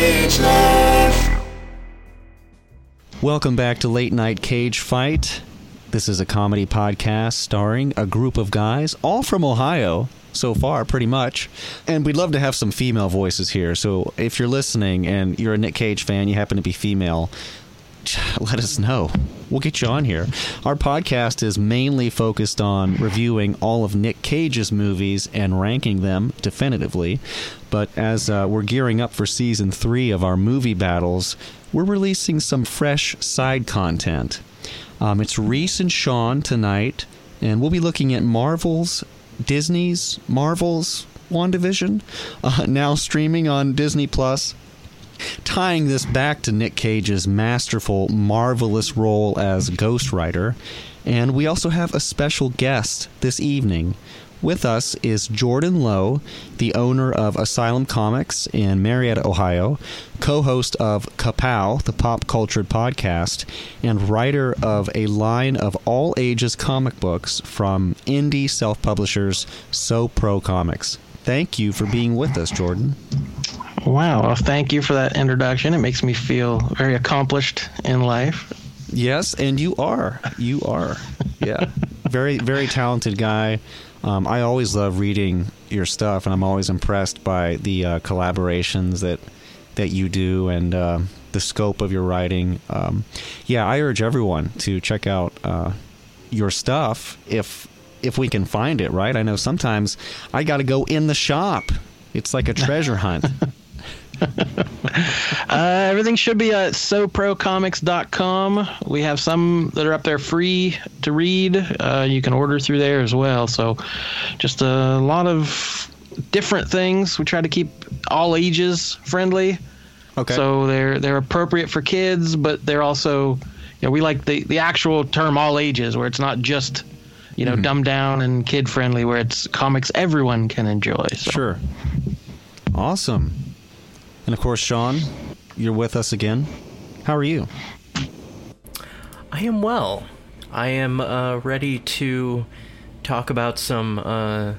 Cage Life. Welcome back to Late Night Cage Fight. This is a comedy podcast starring a group of guys, all from Ohio so far, pretty much. And we'd love to have some female voices here. So if you're listening and you're a Nick Cage fan, you happen to be female, let us know. We'll get you on here. Our podcast is mainly focused on reviewing all of Nick Cage's movies and ranking them definitively. But as uh, we're gearing up for season three of our movie battles, we're releasing some fresh side content. Um, it's Reese and Sean tonight, and we'll be looking at Marvel's, Disney's, Marvel's WandaVision, uh, now streaming on Disney Plus tying this back to Nick Cage's masterful, marvelous role as Ghost Rider. And we also have a special guest this evening. With us is Jordan Lowe, the owner of Asylum Comics in Marietta, Ohio, co host of Kapow, the pop cultured podcast, and writer of a line of all ages comic books from indie self publishers So Pro Comics. Thank you for being with us, Jordan. Wow. Well, thank you for that introduction. It makes me feel very accomplished in life. Yes, and you are. You are. Yeah. very, very talented guy. Um, I always love reading your stuff, and I'm always impressed by the uh, collaborations that that you do and uh, the scope of your writing. Um, yeah, I urge everyone to check out uh, your stuff if if we can find it. Right? I know sometimes I got to go in the shop. It's like a treasure hunt. uh, everything should be at soprocomics.com. We have some that are up there free to read. Uh, you can order through there as well. So, just a lot of different things. We try to keep all ages friendly. Okay. So they're they're appropriate for kids, but they're also, you know, we like the the actual term all ages, where it's not just, you know, Mhm. dumbed down and kid friendly, where it's comics everyone can enjoy. So. Sure. Awesome. And of course, Sean, you're with us again. How are you? I am well. I am uh, ready to talk about some uh,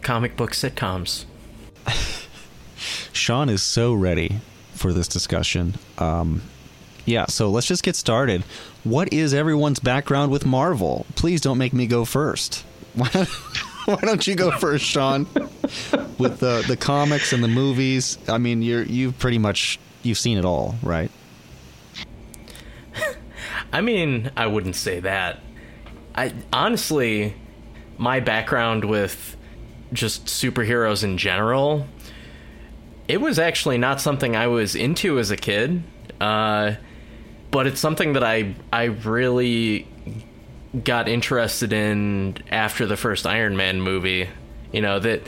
comic book sitcoms. Sean is so ready for this discussion. Um, yeah, so let's just get started. What is everyone's background with Marvel? Please don't make me go first. Why don't, you go first, Sean? With the the comics and the movies. I mean, you're you've pretty much you've seen it all, right? I mean, I wouldn't say that. I honestly, my background with just superheroes in general, it was actually not something I was into as a kid. Uh, but it's something that I I really got interested in after the first Iron Man movie. You know that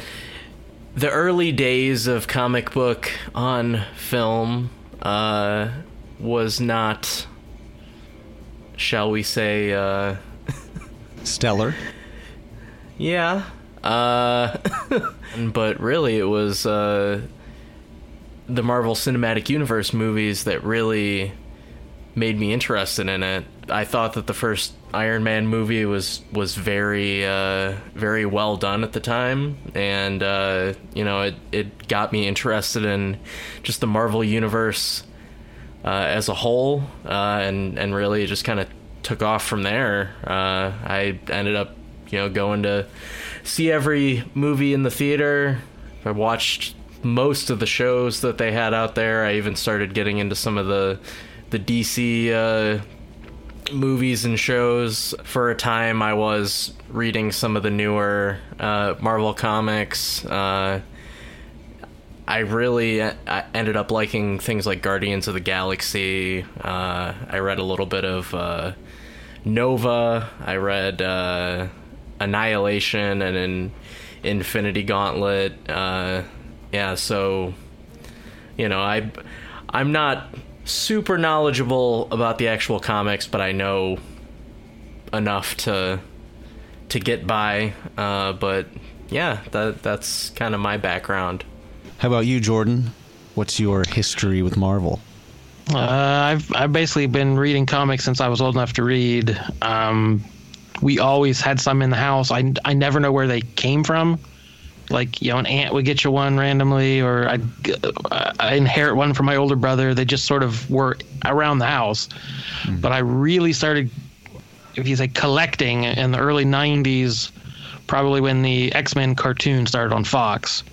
the early days of comic book on film uh, was not, shall we say, uh, Stellar. yeah. Uh, but really, it was uh, the Marvel Cinematic Universe movies that really made me interested in it. I thought that the first Iron Man movie was was very uh, very well done at the time, and uh, you know it it got me interested in just the Marvel universe uh, as a whole, uh, and and really just kind of took off from there. Uh, I ended up you know going to see every movie in the theater. I watched most of the shows that they had out there. I even started getting into some of the the DC uh, movies and shows. For a time, I was reading some of the newer uh, Marvel comics. Uh, I really I ended up liking things like Guardians of the Galaxy. Uh, I read a little bit of uh, Nova. I read uh, Annihilation and in Infinity Gauntlet. Uh, yeah, so you know, I I'm not super knowledgeable about the actual comics, but I know enough to to get by. Uh, but yeah, that that's kind of my background. How about you, Jordan? What's your history with Marvel? Uh, I've I've basically been reading comics since I was old enough to read. Um, we always had some in the house. I, I never know where they came from like you know an aunt would get you one randomly, or I'd I inherit one from my older brother. They just sort of were around the house. Mm-hmm. But I really started, if you say collecting, in the early '90s, probably when the X Men cartoon started on Fox,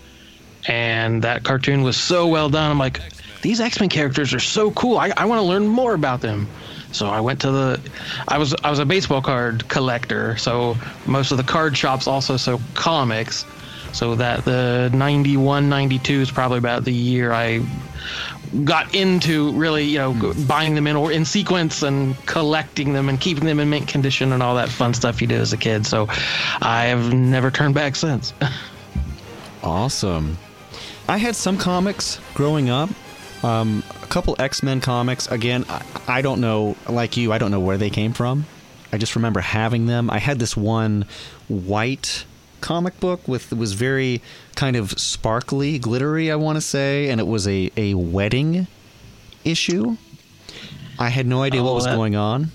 and that cartoon was so well done. I'm like, these X Men characters are so cool. I, I want to learn more about them. So I went to the, I was I was a baseball card collector. So most of the card shops also sell comics. So that the 91, 92 is probably about the year I got into really, you know, buying them in or in sequence and collecting them and keeping them in mint condition and all that fun stuff you did as a kid. So I have never turned back since. Awesome. I had some comics growing up. Um, a couple X Men comics. Again, I, I don't know, like you, I don't know where they came from. I just remember having them. I had this one white comic book with it was very kind of sparkly, glittery, I want to say, and it was a, a wedding issue. I had no idea Oh, what was that- going on.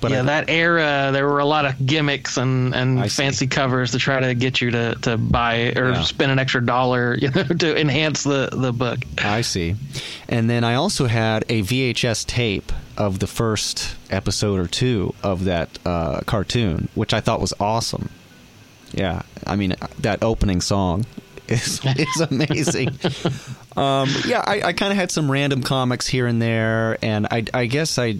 But yeah, I, that era, there were a lot of gimmicks and, I and see. fancy covers to try to get you to, to buy or Yeah. spend an extra dollar, you know, to enhance the, the book. I see. And then I also had a VHS tape of the first episode or two of that uh, cartoon, which I thought was awesome. Yeah, I mean that opening song is is amazing. um, yeah, I, I kind of had some random comics here and there, and I, I guess I.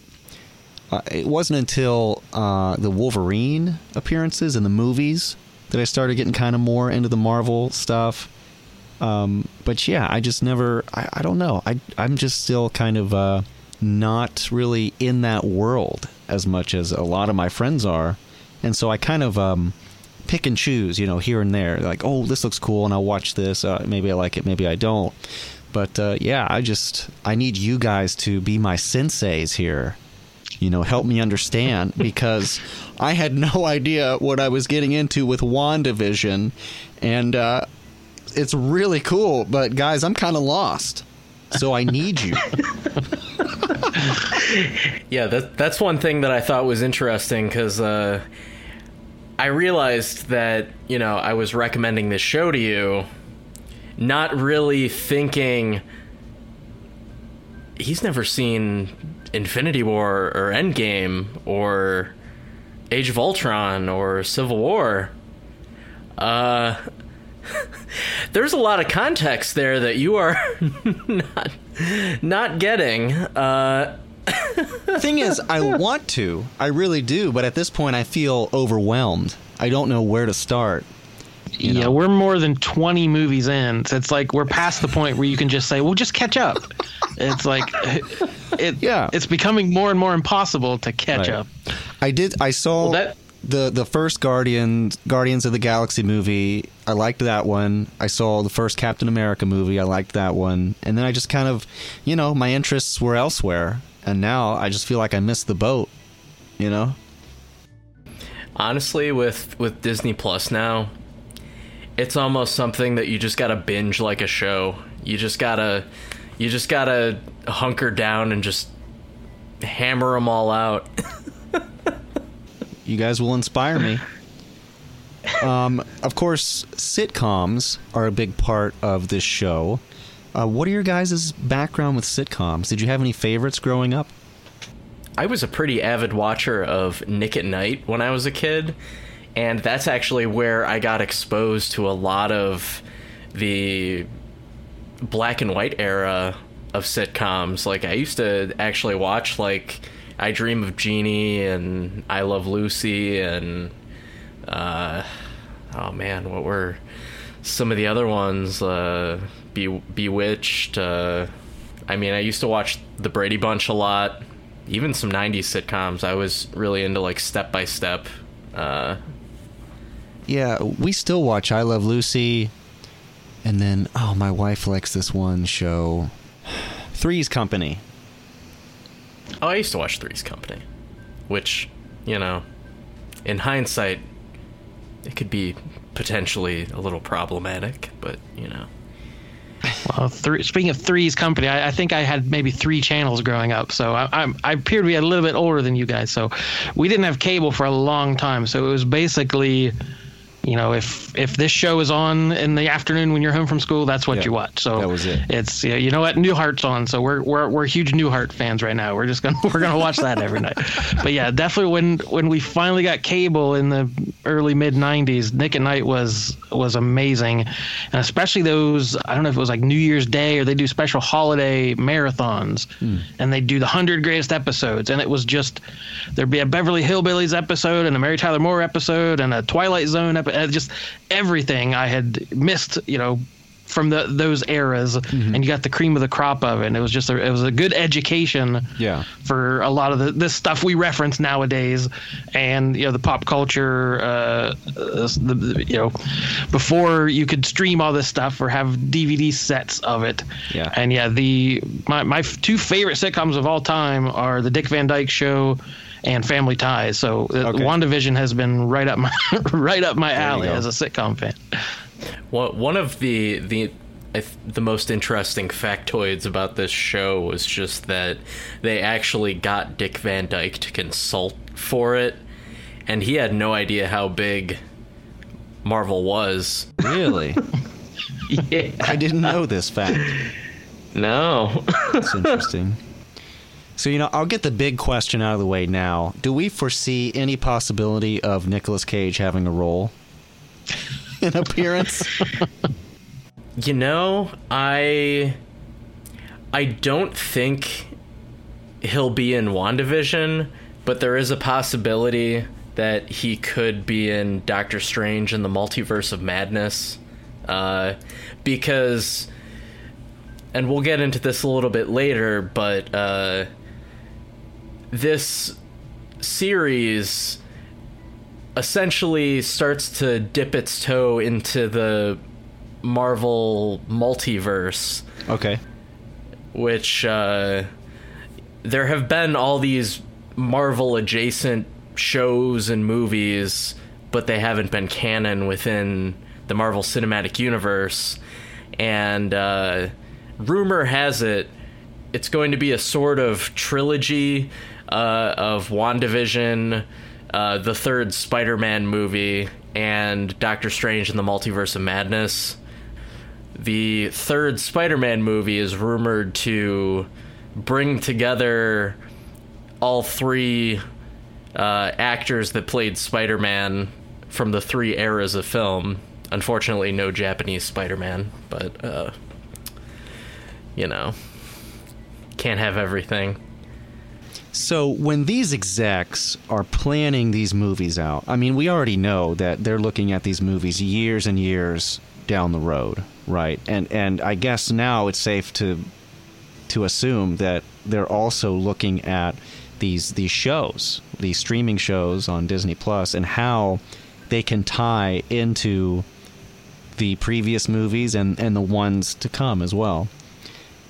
Uh, it wasn't until uh, the Wolverine appearances in the movies that I started getting kind of more into the Marvel stuff. Um, but yeah, I just never. I, I don't know. I I'm just still kind of uh, not really in that world as much as a lot of my friends are, and so I kind of um, pick and choose, you know, here and there. Like, oh, this looks cool, and I'll watch this. Uh, maybe I like it, maybe I don't. But uh, yeah, I just I need you guys to be my senseis here. You know, help me understand because I had no idea what I was getting into with WandaVision, and uh, it's really cool. But guys, I'm kind of lost, so I need you. Yeah, that that's one thing that I thought was interesting because uh, I realized that you know I was recommending this show to you, not really thinking he's never seen Infinity War or Endgame or Age of Ultron or Civil War. Uh, there's a lot of context there that you are not not getting. Uh, Thing is, I want to, I really do, but at this point, I feel overwhelmed. I don't know where to start. You yeah, know. we're more than 20 movies in. So it's like we're past the point where you can just say, well, just catch up. It's like, it, Yeah. it's becoming more and more impossible to catch Right. up. I did. I saw Well, that- the the first Guardians Guardians of the Galaxy movie. I liked that one. I saw the first Captain America movie. I liked that one. And then I just kind of, you know, my interests were elsewhere. And now I just feel like I missed the boat. You know. honestly with with disney plus now it's almost something that you just gotta binge like a show you just gotta you just gotta hunker down and just hammer them all out You guys will inspire me. Um, of course, sitcoms are a big part of this show. Uh, what are your guys' background with sitcoms? Did you have any favorites growing up? i was a pretty avid watcher of nick at night when i was a kid and that's actually where i got exposed to a lot of the black and white era of sitcoms. Like I used to actually watch like I Dream of Jeannie and I Love Lucy and uh oh man, what were some of the other ones? Uh Be- Bewitched, uh I mean, I used to watch The Brady Bunch a lot. Even some 90s sitcoms. I was really into like Step by Step. Uh Yeah, we still watch I Love Lucy. And then, oh, my wife likes this one show Three's Company. Oh, I used to watch Three's Company, which, you know, in hindsight, it could be potentially a little problematic, but you know. Well, three, speaking of Three's Company, I, I think I had maybe three channels growing up, so I, I'm, I appear to be a little bit older than you guys. So we didn't have cable for a long time, so it was basically you know, if if this show is on in the afternoon when you're home from school, that's what Yeah, you watch. So that was it. It's yeah, you know what, Newhart's on, so we're we're we're huge Newhart fans right now. We're just gonna we're gonna watch that every night. But yeah, definitely when when we finally got cable in the early mid '90s, Nick at Night was was amazing, and especially those I don't know if it was like New Year's Day or they do special holiday marathons, hmm. and they do the hundred greatest episodes, and it was just there'd be a Beverly Hillbillies episode and a Mary Tyler Moore episode and a Twilight Zone episode, just everything I had missed, you know, from the those eras, and you got the cream of the crop of it. And it was just a, it was a good education Yeah. for a lot of the this stuff we reference nowadays, and you know the pop culture, uh, uh, the- you know, before you could stream all this stuff or have DVD sets of it. Yeah. And yeah, the my my two favorite sitcoms of all time are the Dick Van Dyke Show. And Family Ties. So uh, Okay. WandaVision has been right up my right up my you alley as a sitcom fan. One one of the the the most interesting factoids about this show was just that they actually got Dick Van Dyke to consult for it, and he had no idea how big Marvel was. Really? Yeah. I didn't know this fact. No. That's interesting. So, you know, I'll get the big question out of the way now. Do we foresee any possibility of Nicolas Cage having a role? An appearance? You know, I I don't think he'll be in WandaVision, but there is a possibility that he could be in Doctor Strange and the Multiverse of Madness. Uh, because and we'll get into this a little bit later, but uh, this series essentially starts to dip its toe into the Marvel multiverse, Okay. which uh, there have been all these Marvel adjacent shows and movies, but they haven't been canon within the Marvel Cinematic Universe. And uh, rumor has it it's going to be a sort of trilogy uh, of WandaVision, uh, the third Spider Man movie, and Doctor Strange in the Multiverse of Madness. The third Spider Man movie is rumored to bring together all three uh, actors that played Spider Man from the three eras of film. Unfortunately, no Japanese Spider Man, but, uh, you know, can't have everything. So, when these execs are planning these movies out, I mean, we already know that they're looking at these movies years and years down the road, right? And and I guess now it's safe to to assume that they're also looking at these these shows, these streaming shows on Disney Plus, and how they can tie into the previous movies and and the ones to come as well.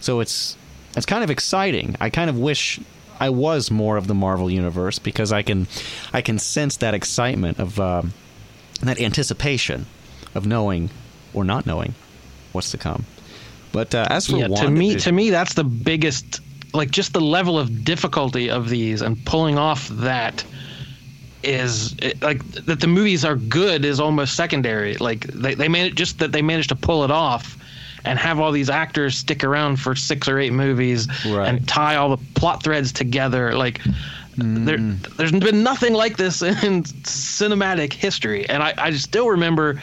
So it's it's kind of exciting. I kind of wish I was more of the Marvel universe because I can I can sense that excitement of um, that anticipation of knowing or not knowing what's to come. But uh, as for yeah, to me, to me, that's the biggest, like, just the level of difficulty of these and pulling off that is it, like that the movies are good is almost secondary. Like they they managed just that they managed to pull it off and have all these actors stick around for six or eight movies Right. and tie all the plot threads together. Like mm-hmm. there, there's been nothing like this in cinematic history, and I, I still remember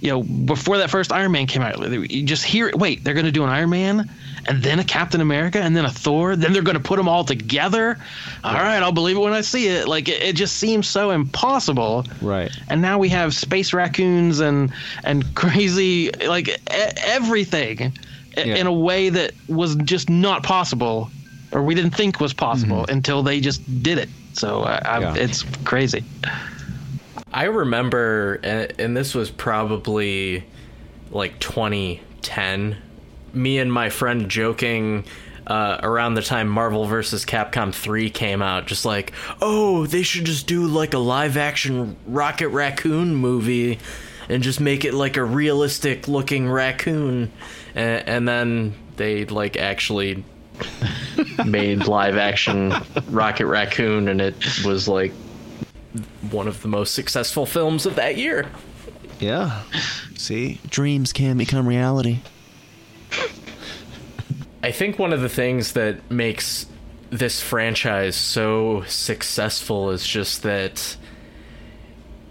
you know, before that first Iron Man came out, you just hear it. Wait, they're going to do an Iron Man, and then a Captain America, and then a Thor. Then they're going to put them all together. All right, I'll believe it when I see it. Like it, it just seems so impossible. Right. And now we have space raccoons and and crazy like e- everything Yeah. in a way that was just not possible, or we didn't think was possible mm-hmm. until they just did it. So I, I, Yeah. it's crazy. I remember, and this was probably like 2010, me and my friend joking uh, around the time Marvel vs. Capcom 3 came out, just like, oh, they should just do like a live action Rocket Raccoon movie and just make it like a realistic looking raccoon. And, and then they like actually made live action Rocket Raccoon, and it was like one of the most successful films of that year. Yeah. See, dreams can become reality. I think one of the things that makes this franchise so successful is just that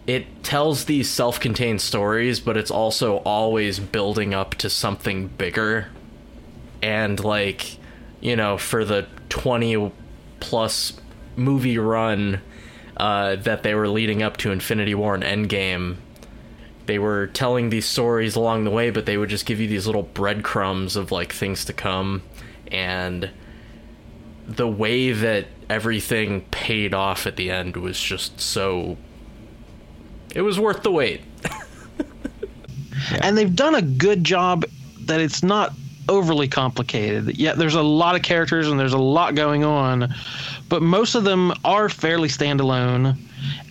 it tells these self-contained stories, but it's also always building up to something bigger. And like, you know, for the 20 plus movie run uh, that they were leading up to Infinity War and Endgame, they were telling these stories along the way, but they would just give you these little breadcrumbs of like things to come. And the way that everything paid off at the end was just so it was worth the wait. And they've done a good job that it's not overly complicated. Yet there's a lot of characters and there's a lot going on but most of them are fairly standalone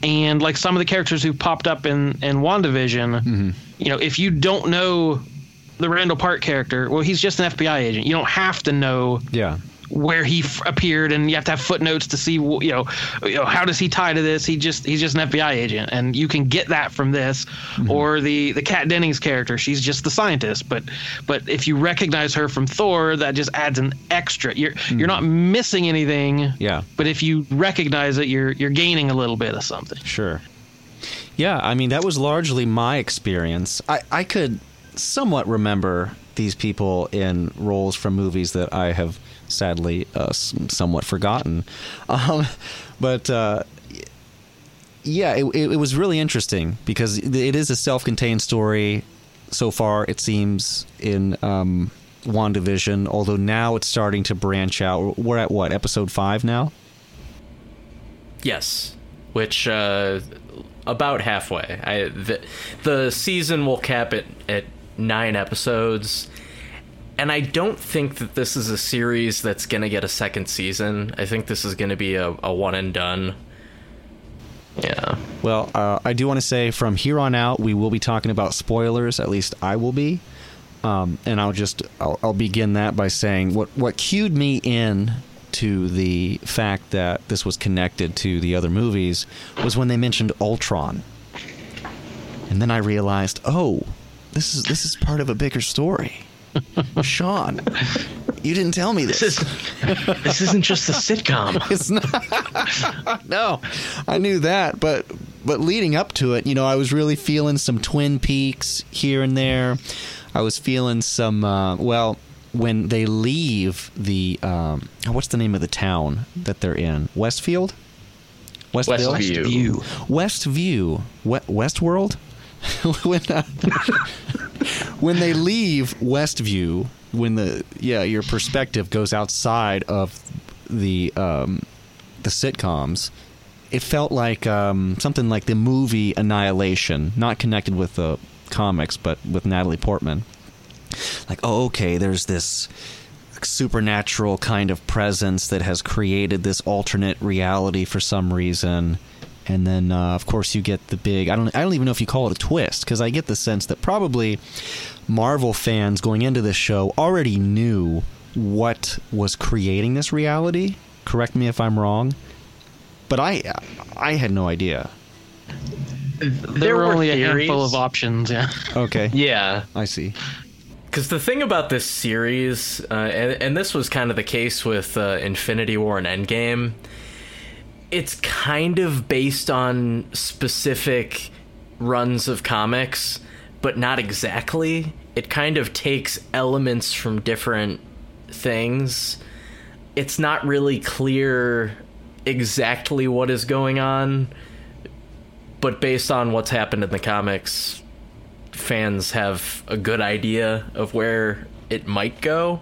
and like some of the characters who popped up in in wandavision mm-hmm. you know if you don't know the randall park character well he's just an fbi agent you don't have to know Yeah. Where he f- appeared and you have to have footnotes to see you know, you know how does he tie to this he just he's just an FBI agent and you can get that from this mm-hmm. or the the Kat Dennings character she's just the scientist but but if you recognize her from Thor that just adds an extra you're you're mm-hmm. not missing anything Yeah. but if you recognize it you're you're gaining a little bit of something Sure. Yeah, I mean that was largely my experience. I, I could somewhat remember these people in roles from movies that I have sadly uh, somewhat forgotten. Um, but uh, yeah, it, it, was really interesting because it is a self-contained story. So far, it seems in um, WandaVision, although now it's starting to branch out. We're at what episode five now? yes which uh about halfway i the, the season will cap it at nine episodes. And i don't think that this is a series that's gonna get a second season. I think this is gonna be a, a one and done. Yeah. Well, uh, I do want to say from here on out, we will be talking about spoilers. At least I will be, um, and I'll just I'll, I'll begin that by saying what what cued me in to the fact that this was connected to the other movies was when they mentioned Ultron, and then I realized, oh, this is this is part of a bigger story. Sean, you didn't tell me this. this is this isn't just a sitcom It's not. no, I knew that, but but leading up to it, you know, I was really feeling some Twin Peaks here and there. I was feeling some. Uh, well, when they leave the um, what's the name of the town that they're in? Westfield. Westville? Westview. Westview. We- Westworld. when uh, when they leave Westview, when the yeah your perspective goes outside of the um, the sitcoms, it felt like um, something like the movie Annihilation, not connected with the comics, but with Natalie Portman. Like, oh, okay, there's this supernatural kind of presence that has created this alternate reality for some reason. And then, uh, of course, you get the big. I don't. I don't even know if you call it a twist because I get the sense that probably Marvel fans going into this show already knew what was creating this reality. Correct me if I'm wrong, but I I had no idea. there were were only a theories. handful of options yeah Okay, yeah I see. Because the thing about this series, uh, and, and this was kind of the case with uh, Infinity War and Endgame, it's kind of based on specific runs of comics, but not exactly. It kind of takes elements from different things. It's not really clear exactly what is going on, but based on what's happened in the comics, fans have a good idea of where it might go.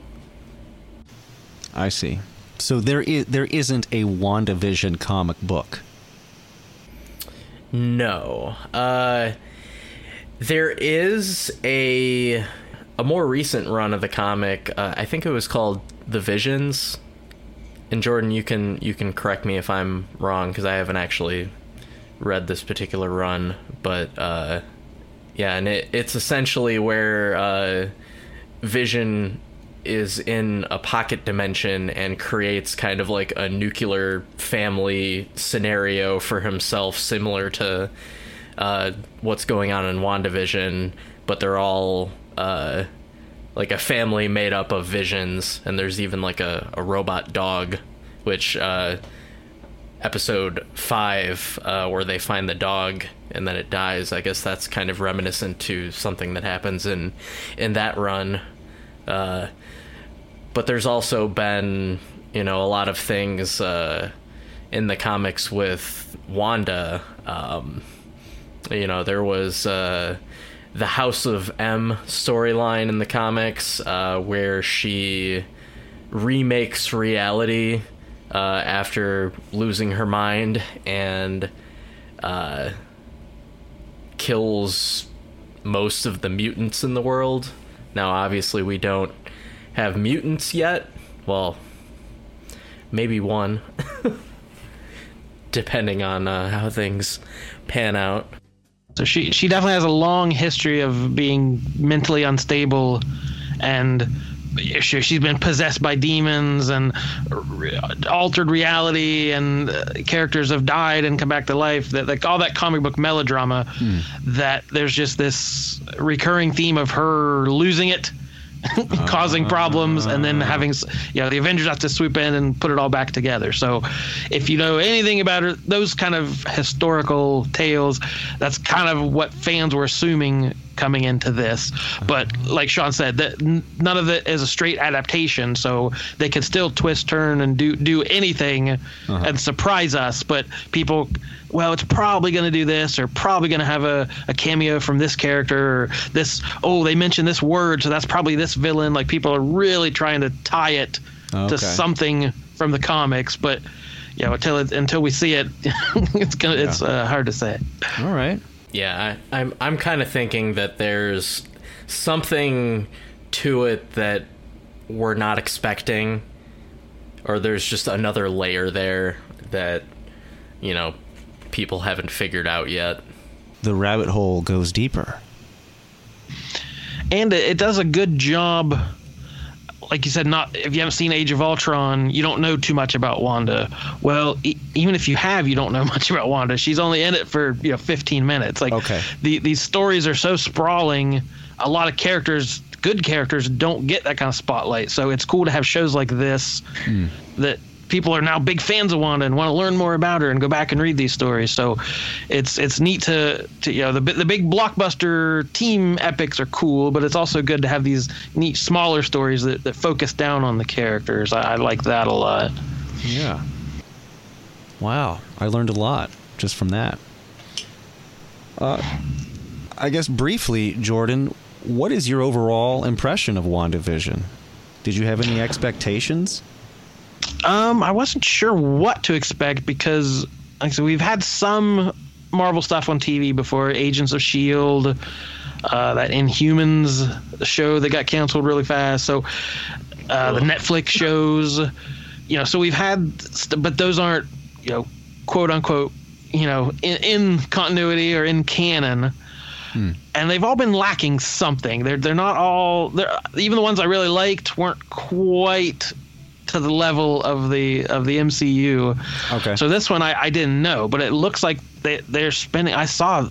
I see. So there is there isn't a WandaVision comic book. No. Uh there is a a more recent run of the comic. Uh, I think it was called The Visions. And Jordan, you can you can correct me if I'm wrong because I haven't actually read this particular run, but uh yeah, and it, it's essentially where uh Vision is in a pocket dimension and creates kind of like a nuclear family scenario for himself, similar to uh, what's going on in WandaVision, but they're all uh, like a family made up of visions, and there's even like a, a robot dog, which uh, episode five, uh, where they find the dog and then it dies. I guess that's kind of reminiscent to something that happens in in that run. Uh, but there's also been, you know, a lot of things uh, in the comics with Wanda. Um, you know, there was uh, the House of M storyline in the comics uh, where she remakes reality uh, after losing her mind and uh, kills most of the mutants in the world. Now, obviously, we don't have mutants yet. Well, maybe one, depending on uh, how things pan out. So she she definitely has a long history of being mentally unstable, and she, she's been possessed by demons and re- altered reality, and uh, characters have died and come back to life. That like all that comic book melodrama. That there's just this recurring theme of her losing it. causing problems and then having you know the avengers have to swoop in and put it all back together so if you know anything about her, those kind of historical tales that's kind of what fans were assuming coming into this. But like sean said that none of it is a straight adaptation so they can still twist turn and do do anything and surprise us. But people well it's probably going to do this or probably going to have a, a cameo from this character or this oh they mentioned this word so that's probably this villain. Like people are really trying to tie it Okay. to something from the comics. But you know until it, until we see it it's gonna it's uh, hard to say. All right. Yeah, I, I'm I'm kind of thinking that there's something to it that we're not expecting, or there's just another layer there that you know people haven't figured out yet. The rabbit hole goes deeper. and it, it does a good job like you said not if you haven't seen age of ultron you don't know too much about wanda. Well e- even if you have you don't know much about wanda. She's only in it for you know 15 minutes. Like Okay. the, these stories are so sprawling a lot of characters good characters don't get that kind of spotlight. So it's cool to have shows like this hmm. that people are now big fans of Wanda and want to learn more about her and go back and read these stories. So it's it's neat to, to you know the the big blockbuster team epics are cool, but it's also good to have these neat smaller stories that, that focus down on the characters. I, I like that a lot. Yeah. Wow, I learned a lot just from that. Uh, I guess briefly, Jordan, what is your overall impression of WandaVision? Did you have any expectations? Um, I wasn't sure what to expect because, like I said, we've had some Marvel stuff on TV before. Agents of Shield, uh, that Inhumans show that got canceled really fast. So, uh, the Netflix shows, you know. So we've had, st- but those aren't, you know, quote unquote, you know, in, in continuity or in canon. And they've all been lacking something. They're they're not all. They're, even the ones I really liked weren't quite to the level of the of the MCU. Okay. So this one I, I didn't know, but it looks like they they're spending. I saw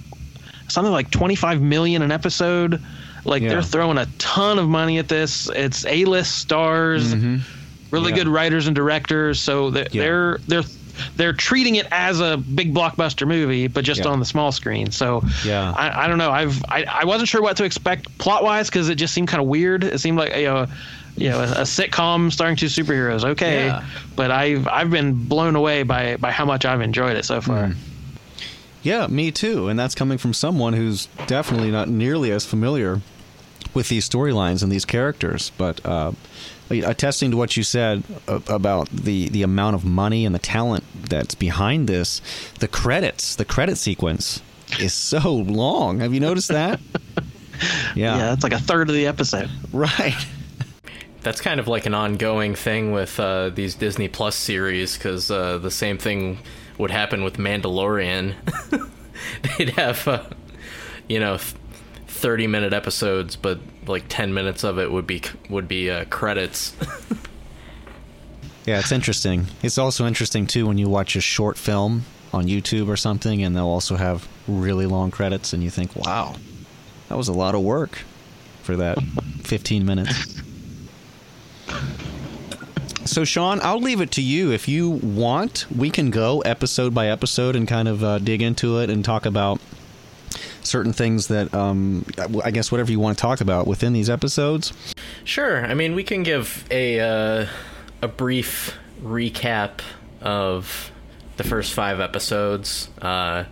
something like 25 million an episode. Like Yeah. they're throwing a ton of money at this. It's A-list stars, mm-hmm. really Yeah. good writers and directors. So they're Yeah. they're they're they're treating it as a big blockbuster movie, but just Yeah. on the small screen. So Yeah. I, I don't know. I've I, I wasn't sure what to expect plot wise because it just seemed kind of weird. It seemed like you know. You know, a, a sitcom starring two superheroes. Okay, Yeah. but I've I've been blown away by by how much I've enjoyed it so far. Yeah, me too. And that's coming from someone who's definitely not nearly as familiar with these storylines and these characters. But uh, attesting to what you said about the, the amount of money and the talent that's behind this, the credits, the credit sequence is so long. Have you noticed that? Yeah, yeah. that's like a third of the episode. Right. That's kind of like an ongoing thing with uh, these Disney Plus series because uh, the same thing would happen with Mandalorian. They'd have, uh, you know, thirty minute episodes, but like ten minutes of it would be would be uh, credits. Yeah, it's interesting. It's also interesting too when you watch a short film on YouTube or something, and they'll also have really long credits, and you think, wow, that was a lot of work for that 15 minutes. So, Sean, I'll leave it to you. If you want, we can go episode by episode and kind of uh, dig into it and talk about certain things that, um, I guess, whatever you want to talk about within these episodes. Sure. I mean, we can give a uh, a brief recap of the first five episodes. Uh,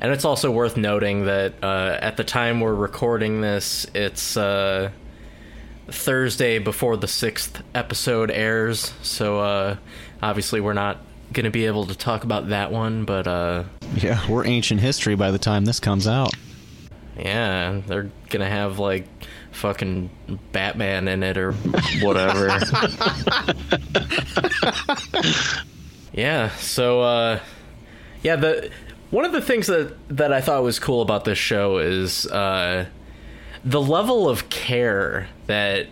and it's also worth noting that uh, at the time we're recording this, it's uh, Thursday before the sixth episode airs. So uh, obviously, we're not going to be able to talk about that one. But uh, Yeah, we're ancient history by the time this comes out. yeah, they're going to have like fucking Batman in it or whatever. yeah. So uh, yeah, the one of the things that that I thought was cool about this show is uh, the level of care that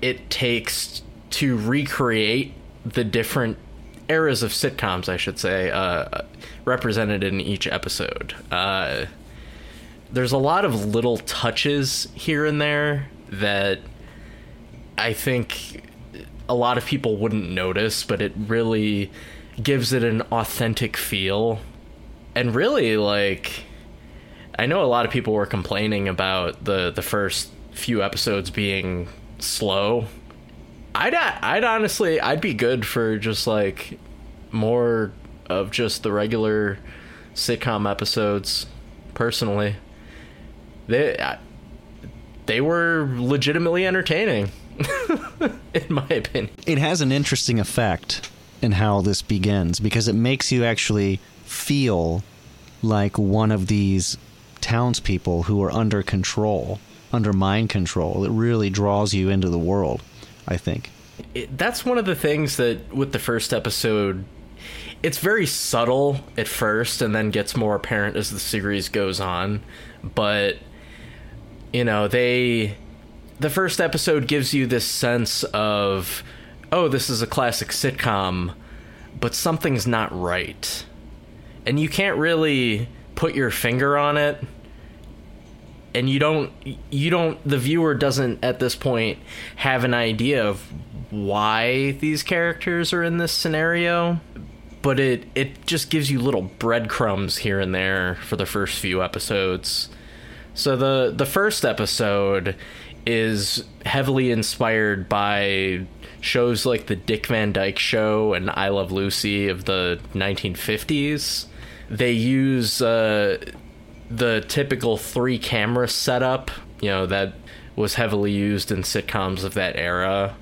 it takes to recreate the different eras of sitcoms, I should say, uh, represented in each episode. Uh, there's a lot of little touches here and there that I think a lot of people wouldn't notice, but it really gives it an authentic feel. And really, like, I know a lot of people were complaining about the the first few episodes being slow. I'd I'd honestly I'd be good for just like more of just the regular sitcom episodes personally. They they were legitimately entertaining in my opinion. It has an interesting effect in how this begins because it makes you actually feel like one of these townspeople who are under control, under mind control. It really draws you into the world, I think. it, that's one of the things that with the first episode it's very subtle at first and then gets more apparent as the series goes on but you know they the first episode gives you this sense of oh this is a classic sitcom but something's not right and you can't really put your finger on it and you don't you don't the viewer doesn't at this point have an idea of why these characters are in this scenario but it it just gives you little breadcrumbs here and there for the first few episodes so the the first episode is heavily inspired by shows like the Dick Van Dyke Show and I Love Lucy of the 1950s. They use uh, the typical three camera setup, you know, that was heavily used in sitcoms of that era.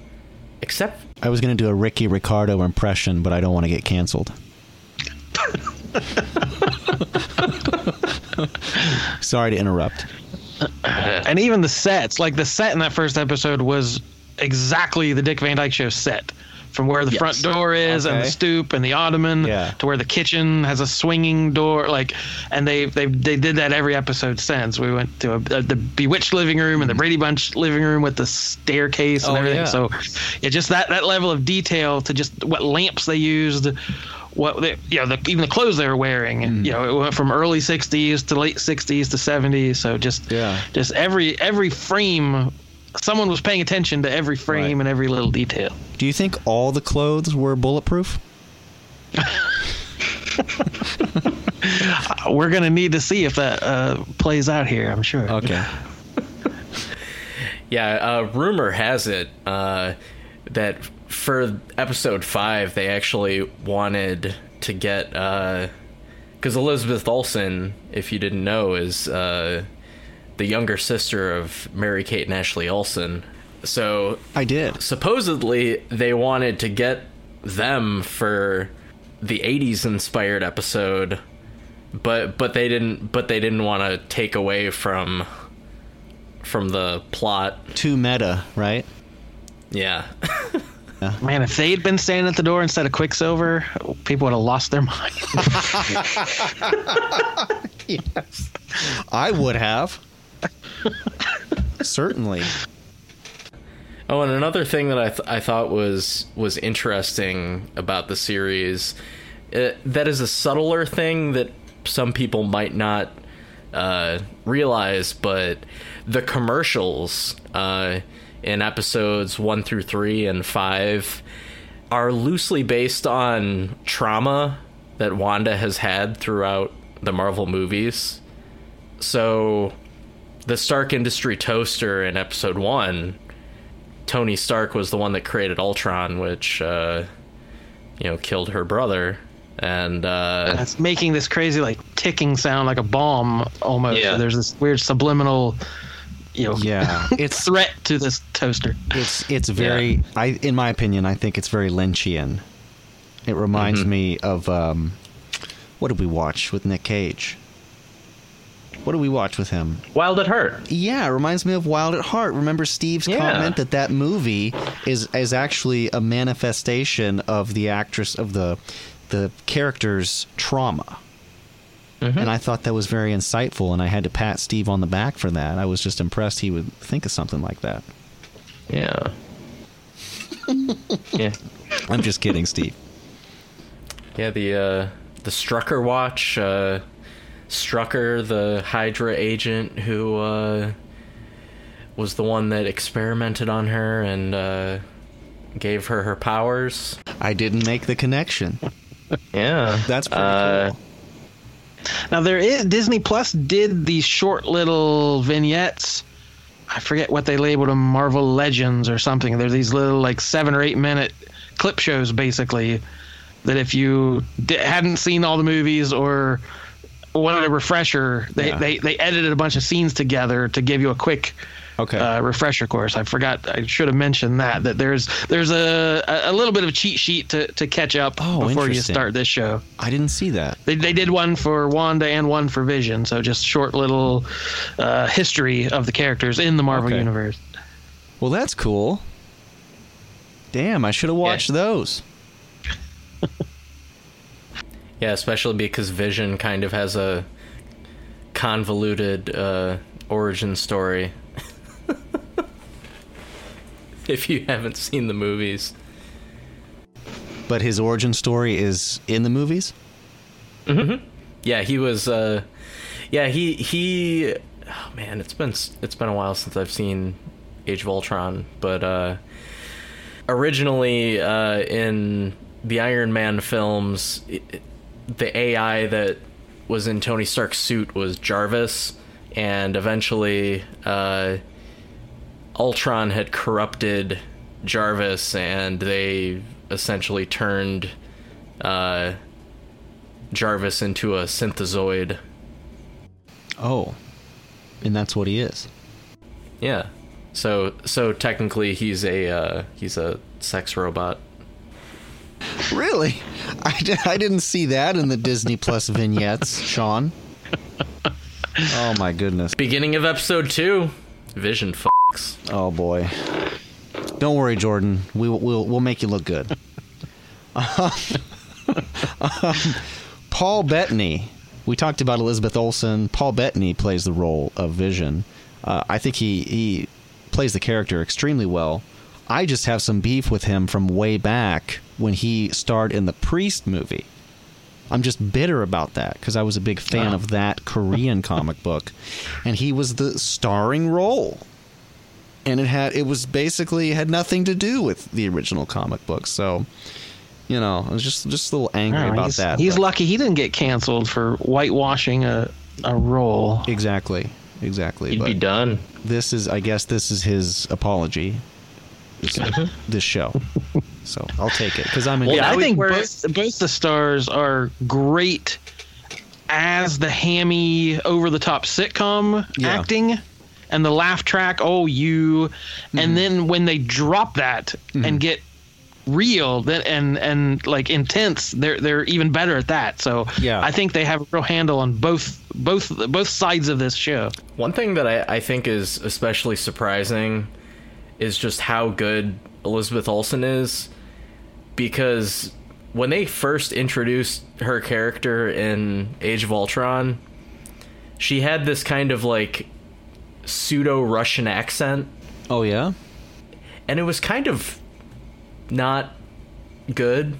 Except I was going to do a Ricky Ricardo impression, but I don't want to get canceled. Sorry to interrupt. and even the sets, like the set in that first episode was exactly the Dick Van Dyke Show set. From where the Yes. front door is and the stoop and the ottoman Yeah. to where the kitchen has a swinging door, like, and they they they did that every episode since. We went to a, the Bewitched living room and the Brady Bunch living room with the staircase and Oh, everything. yeah. So, yeah, just that that level of detail to just what lamps they used, what they, you know, the, even the clothes they were wearing. Mm. You know, it went from early '60s to late '60s to '70s. So just Yeah. just every every frame, someone was paying attention to every frame Right. and every little detail. Do you think all the clothes were bulletproof? Uh, We're gonna need to see if that uh, plays out here. I'm sure. Okay. Yeah, uh, rumor has it uh, that for episode five, they actually wanted to get because Elizabeth Olsen, if you didn't know, is uh, the younger sister of Mary Kate and Ashley Olsen. So I did. supposedly they wanted to get them for the 80s inspired episode but but they didn't but they didn't want to take away from from the plot Too meta, right? yeah Man, if they'd been standing at the door instead of Quicksilver, people would have lost their mind. yes I would have. Certainly. Oh, and another thing that I th- I thought was was interesting about the series, uh, that is a subtler thing that some people might not uh, realize, but the commercials uh, in episodes one through three and five are loosely based on trauma that Wanda has had throughout the Marvel movies. So, the Stark Industry toaster in episode one, Tony Stark was the one that created Ultron, which, uh, you know, killed her brother. And, uh, It's making this crazy like ticking sound like a bomb almost. Yeah. There's this weird subliminal, you know, Yeah, it's threat to this toaster. it's it's very. I, in my opinion, I think it's very Lynchian. It reminds Mm-hmm. me of um, what did we watch with Nick Cage? What do we watch with him? Wild at Heart. Yeah, reminds me of Wild at Heart. Remember Steve's Yeah. comment that that movie is is actually a manifestation of the actress of the the character's trauma. Mm-hmm. And I thought that was very insightful, and I had to pat Steve on the back for that. I was just impressed he would think of something like that. Yeah. yeah. I'm just kidding, Steve. Yeah, the uh, the Strucker watch. Uh, Strucker, the Hydra agent who uh, was the one that experimented on her and uh, gave her her powers. I didn't make the connection. Yeah. That's pretty Uh, cool. Now there is Disney Plus did these short little vignettes. I forget what they labeled them, Marvel Legends or something. They're these little like seven or eight minute clip shows, basically. That if you di- hadn't seen all the movies or wanted a refresher, they, Yeah. they they edited a bunch of scenes together to give you a quick Okay. uh, refresher course. I forgot. I should have mentioned that that there's there's a a little bit of a cheat sheet to, to catch up Oh, before you start this show. I didn't see that. They, they did one for Wanda and one for Vision, so just short little uh, history of the characters in the Marvel Okay. universe. Well, that's cool. Damn, I should have watched those. Yeah, especially because Vision kind of has a convoluted uh, origin story. if you haven't seen the movies. But his origin story is in the movies? Yeah, he was. Uh, yeah, he he. Oh man, it's been it's been a while since I've seen Age of Ultron, but uh, originally uh, in the Iron Man films, it- the AI that was in Tony Stark's suit was Jarvis, and eventually uh, Ultron had corrupted Jarvis, and they essentially turned. Uh, Jarvis into a synthezoid. Oh. And that's what he is. Yeah. So so technically he's a uh, he's a sex robot. Really? I, didn't see that in the Disney Plus vignettes, Sean. Oh my goodness. Beginning of episode 2, Vision fucks. Oh boy. Don't worry, Jordan. We will we'll, we'll make you look good. Um, Paul Bettany. We talked about Elizabeth Olsen. Paul Bettany plays the role of Vision. Uh, I think he he plays the character extremely well. I just have some beef with him from way back when he starred in the Priest movie. I'm just bitter about that because I was a big fan of that Korean comic book, and he was the starring role and it had it was basically had nothing to do with the original comic book. So, you know, I was just just a little angry Oh, about he's, that. he's but- lucky he didn't get canceled for whitewashing a a role. exactly, exactly. He'd but be done. this is, I guess, this is his apology. This, this show. So I'll take it because I'm in. Well, Yeah, I think both both the stars are great as the hammy over the top sitcom Yeah. acting and the laugh track oh you Mm-hmm. and then when they drop that and get real then and and like intense they're they're even better at that so Yeah. i think they have a real handle on both both both sides of this show One thing that I, I think is especially surprising is just how good Elizabeth Olsen is because when they first introduced her character in Age of Ultron, she had this kind of like pseudo Russian accent Oh yeah. and it was kind of not good.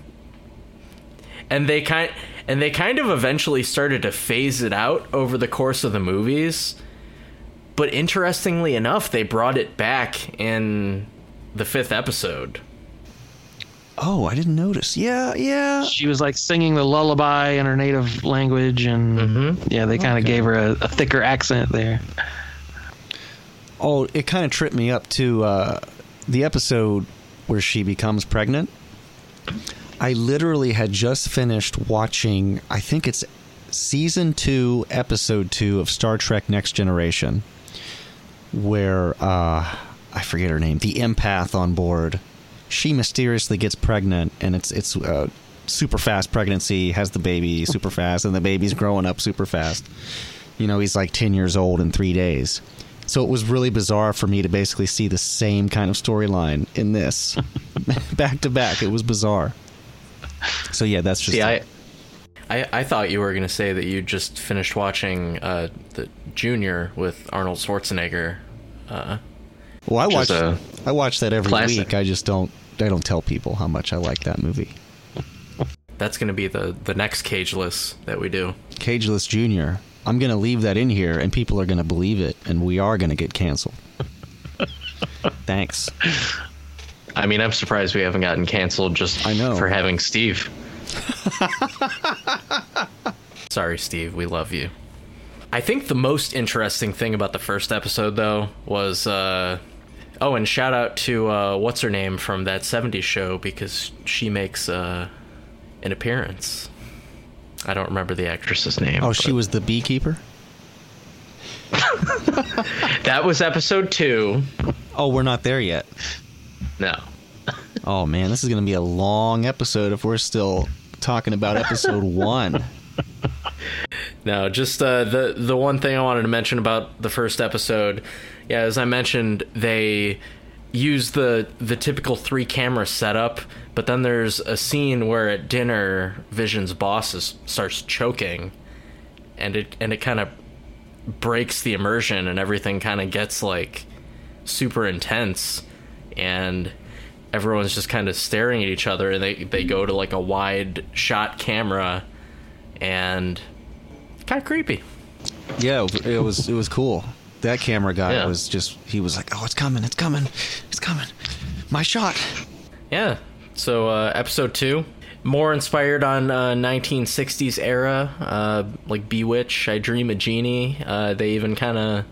and they kind and they kind of eventually started to phase it out over the course of the movies. But interestingly enough, they brought it back in the fifth episode. Oh, I didn't notice. Yeah, yeah. She was like singing the lullaby in her native language, and yeah, they kind of gave her a, a thicker accent there. Oh, it kind of tripped me up to uh, the episode where she becomes pregnant. I literally had just finished watching, I think it's season two, episode two of Star Trek Next Generation, where uh, I forget her name, the empath on board. She mysteriously gets pregnant, and it's it's uh, super fast pregnancy, has the baby super fast, and the baby's growing up super fast. You know, he's like 10 years old in three days. So it was really bizarre for me to basically see the same kind of storyline in this back to back. It was bizarre. So yeah, that's just See, I I, I thought you were going to say that you just finished watching uh, the Junior with Arnold Schwarzenegger. Uh, well, I watch Just a I watch that every classic. week. I just don't I don't tell people how much I like that movie. that's going to be the, the next cageless that we do. Cageless Junior. I'm gonna leave that in here, and people are gonna believe it, and we are gonna get canceled. Thanks. I mean, I'm surprised we haven't gotten canceled just I know. for having Steve. Sorry, Steve. We love you. I think the most interesting thing about the first episode, though, was. Uh, oh, and shout out to uh, what's her name from that 70s show because she makes uh, an appearance. I don't remember the actress's name. Oh, she was the beekeeper. That was episode two. Oh, we're not there yet. No. Oh man, this is gonna be a long episode if we're still talking about episode one. No, just uh, the the one thing I wanted to mention about the first episode. Yeah, as I mentioned, they use the the typical three camera setup, but then there's a scene where at dinner, Vision's boss is, starts choking, and it and it kind of breaks the immersion, and everything kind of gets like super intense, and everyone's just kind of staring at each other, and they they go to like a wide shot camera, and kind of creepy. Yeah, it was it was cool. That camera guy Yeah. was just he was like, "Oh, it's coming, it's coming, it's coming, my shot." Yeah. So uh, episode two, more inspired on uh, 1960s era, uh, like Bewitch, I Dream of Jeannie. Uh, they even kind of,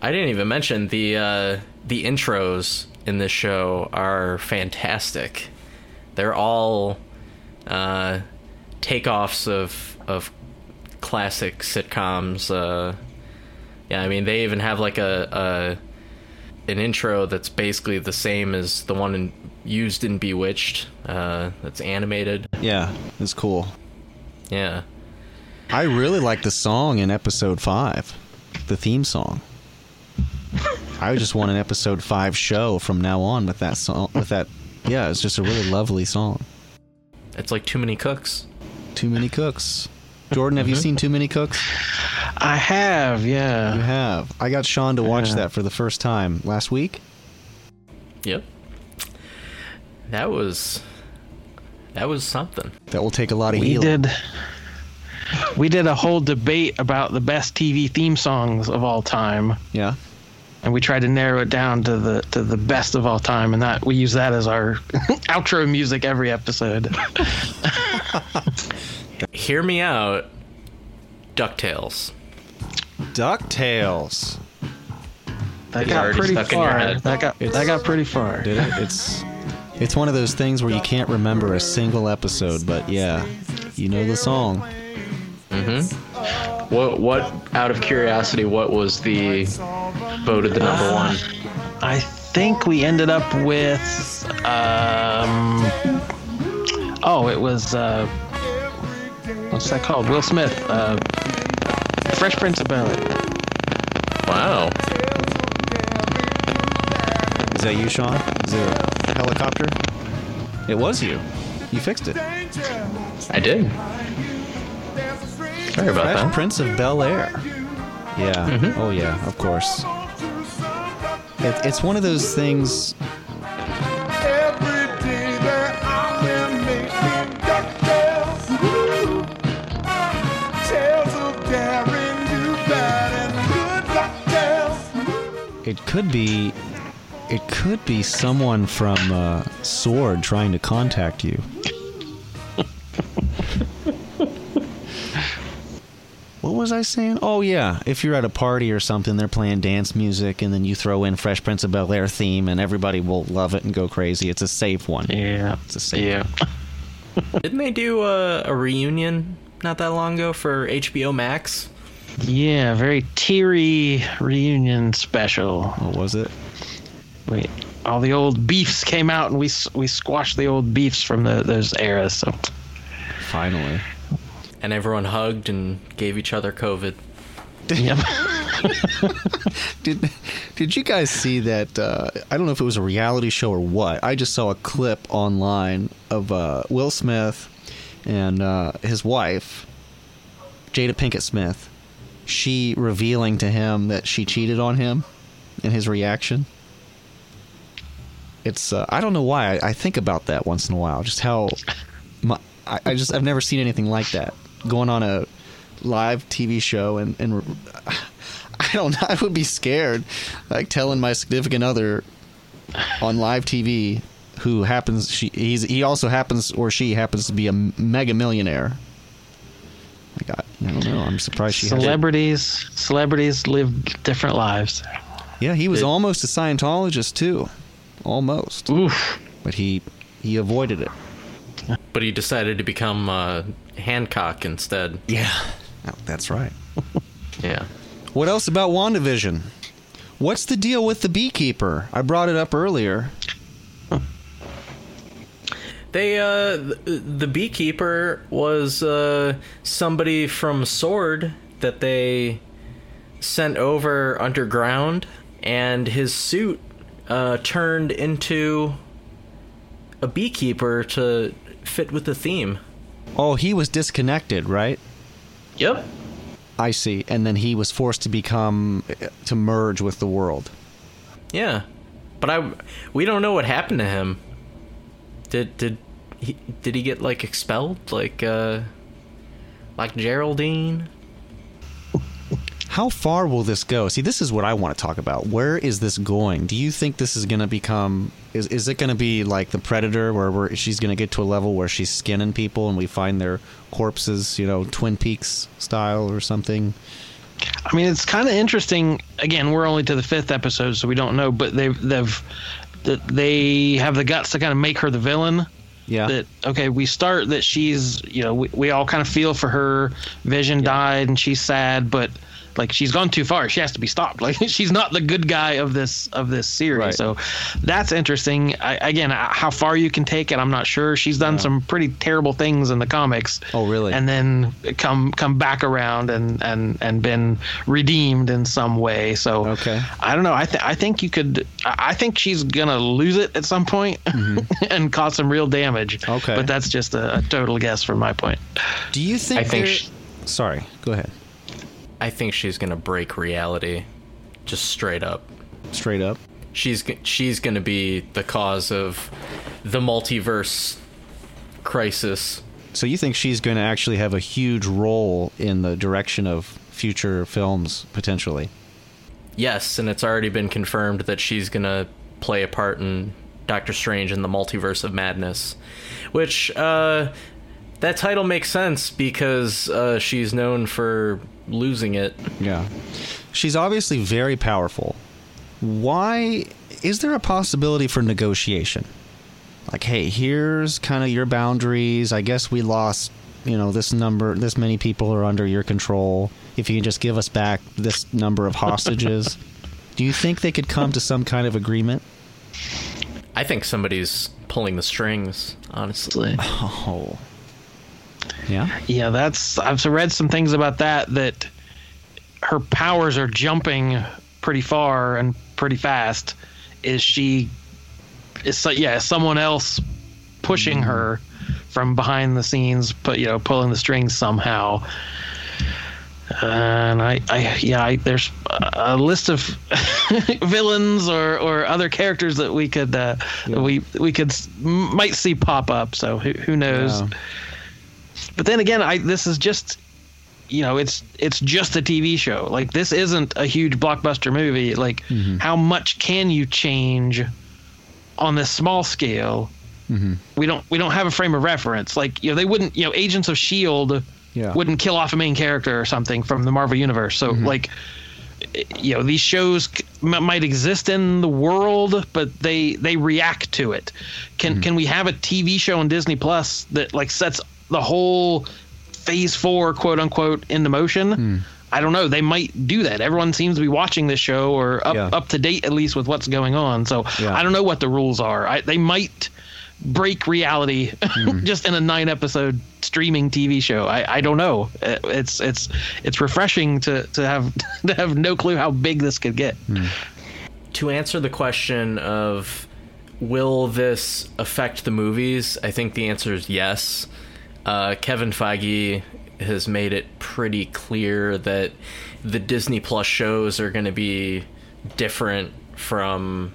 I didn't even mention the uh, the intros in this show are fantastic. They're all uh, takeoffs of of classic sitcoms. Uh, yeah, I mean they even have like a, a an intro that's basically the same as the one in, used in Bewitched. Uh, that's animated. Yeah, it's cool. Yeah. I really like the song in episode five, the theme song. I just want an episode five show from now on with that song. With that, yeah, it's just a really lovely song. It's like Too Many Cooks. Too many cooks. Jordan, have you mm-hmm. seen Too Many Cooks? I have, yeah. You have. I got Sean to watch Yeah. that for the first time last week. Yep. That was that was something. That will take a lot of We healing. did. We did a whole debate about the best TV theme songs of all time, Yeah. and we tried to narrow it down to the to the best of all time, and that we use that as our outro music every episode. Hear me out. DuckTales. Ducktales. That got pretty stuck in your far. That got that got pretty far. Did it? It's it's one of those things where you can't remember a single episode, but yeah, you know the song. Mm-hmm. What? What? Out of curiosity, what was the voted the number one? I think we ended up with um oh it was uh what's that called Will Smith uh Fresh Prince of Bel Air Wow. Is that you, Sean? Is there a helicopter? It was you. You fixed it. I did. Sorry about Fresh that. Prince of Bel Air. Yeah. Oh yeah. Of course. It, it's one of those things. It could be. It could be someone from uh, Sword trying to contact you. what was I saying? Oh yeah, if you're at a party or something, they're playing dance music, and then you throw in Fresh Prince of Bel Air theme, and everybody will love it and go crazy. It's a safe one. Yeah. It's a safe. Yeah. Didn't they do a, a reunion not that long ago for HBO Max? Yeah, very teary reunion special. What was it? Wait, all the old beefs came out, and we we squashed the old beefs from the, those eras. So Finally. And everyone hugged and gave each other COVID. yep. Did Did you guys see that? Uh, I don't know if it was a reality show or what. I just saw a clip online of uh, Will Smith and uh, his wife, Jada Pinkett Smith. She revealing to him that she cheated on him, and his reaction. It's uh, I don't know why I, I think about that once in a while. Just how my, I, I just I've never seen anything like that going on a live TV show and and I don't know. I would be scared, like telling my significant other on live TV who happens she he's he also happens or she happens to be a mega millionaire. Like I, I don't know. I'm surprised she. Has, Celebrities, celebrities live different lives. yeah, he was almost a Scientologist too, almost, Oof. but he he avoided it. But he decided to become uh, Hancock instead. Yeah, that's right. Yeah. What else about WandaVision? What's the deal with the beekeeper? I brought it up earlier. They uh th- the beekeeper was uh somebody from Sword that they sent over underground and his suit uh turned into a beekeeper to fit with the theme. Oh, he was disconnected, right? Yep. I see. And then he was forced to become to merge with the world. Yeah. But I we don't know what happened to him. Did did he did he get like expelled like uh like Geraldine? How far will this go? See, this is what I want to talk about. Where is this going? Do you think this is going to become is is it going to be like the predator where we're, she's going to get to a level where she's skinning people and we find their corpses, you know, Twin Peaks style or something? I mean, it's kind of interesting. Again, we're only to the fifth episode, so we don't know. But they've they've that they have the guts to kind of make her the villain. Yeah. That okay, we start that she's you know we, we all kind of feel for her. Vision died and she's sad, but like she's gone too far. She has to be stopped. Like she's not the good guy of this of this series. Right. So that's interesting. I, again, how far you can take it, I'm not sure. She's done some pretty terrible things in the comics. Oh, really? And then come come back around and and and been redeemed in some way. So Okay. I don't know. I th- I think you could. I I think she's gonna lose it at some point and cause some real damage. Mm-hmm. Okay. But that's just a, a total guess from my point. Do you think I think there- sh- Sorry, go ahead. I think she's going to break reality just straight up. Straight up. She's she's going to be the cause of the multiverse crisis. So you think she's going to actually have a huge role in the direction of future films potentially? Yes, and it's already been confirmed that she's going to play a part in Doctor Strange and the Multiverse of Madness, which uh that title makes sense because uh, she's known for losing it. Yeah. She's obviously very powerful. Why is there a possibility for negotiation? Like, hey, here's kind of your boundaries. I guess we lost, you know, this number, this many people are under your control. If you can just give us back this number of hostages, do you think they could come to some kind of agreement? I think somebody's pulling the strings, honestly. Oh. Yeah. Yeah, that's I've read some things about that that her powers are jumping pretty far and pretty fast. Is she is so, yeah, someone else pushing her from behind the scenes, but you know, pulling the strings somehow. And I, I yeah, I, there's a list of villains or, or other characters that we could uh, we we could might see pop up. So who, who knows? Yeah. But then again, I this is just you know it's it's just a TV show. Like this isn't a huge blockbuster movie. Like mm-hmm. how much can you change on this small scale? Mm-hmm. We don't we don't have a frame of reference. Like you know they wouldn't you know Agents of Shield Yeah. wouldn't kill off a main character or something from the Marvel universe. So mm-hmm. like you know these shows m- might exist in the world but they they react to it can can we have a tv show on disney plus that like sets the whole phase four quote unquote into motion hmm. i don't know they might do that everyone seems to be watching this show or up Yeah. up to date at least with what's going on so Yeah. i don't know what the rules are I, they might break reality hmm. just in a nine episode streaming TV show. I, I don't know. Uh, It's it's it's refreshing to, to have to have no clue how big this could get. Hmm. to answer the question of will this affect the movies, I think the answer is yes. Uh, Kevin Feige has made it pretty clear that the Disney Plus shows are going to be different from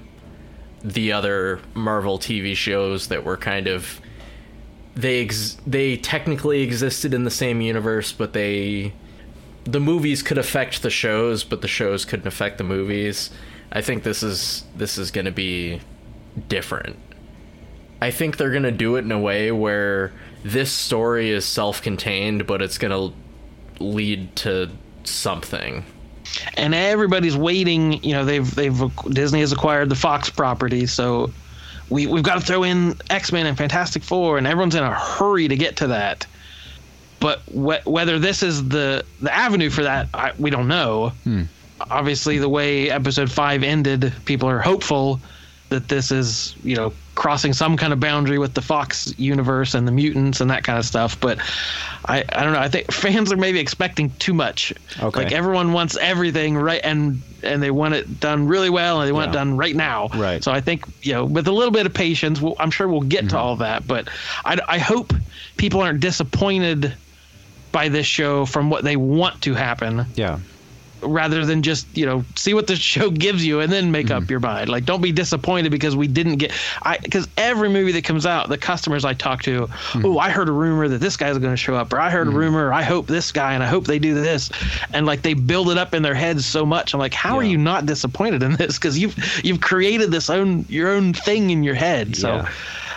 the other Marvel TV shows that were kind of they ex- they technically existed in the same universe, but they the movies could affect the shows, but the shows couldn't affect the movies. I think this is this is going to be different. I think they're going to do it in a way where this story is self-contained, but it's going to lead to something. And everybody's waiting. You know, they've they've Disney has acquired the Fox property, so we we've got to throw in X Men and Fantastic Four, and everyone's in a hurry to get to that. But wh- whether this is the the avenue for that, I, we don't know. Hmm. Obviously, the way Episode Five ended, people are hopeful that this is you know crossing some kind of boundary with the Fox universe and the mutants and that kind of stuff. But I I don't know. I think fans are maybe expecting too much. Okay. Like everyone wants everything right and and they want it done really well and they want it done right now. Right. So I think you know with a little bit of patience, we'll, I'm sure we'll get Mm-hmm. to all that. But I I hope people aren't disappointed by this show from what they want to happen Yeah. Rather than just you know see what the show gives you and then make up mm-hmm. your mind like don't be disappointed because we didn't get i because every movie that comes out the customers i talk to oh i heard a rumor that this guy's going to show up or i heard a mm-hmm. rumor i hope this guy and i hope they do this and like they build it up in their heads so much i'm like how are you not disappointed in this because you've you've created this own your own thing in your head so Yeah.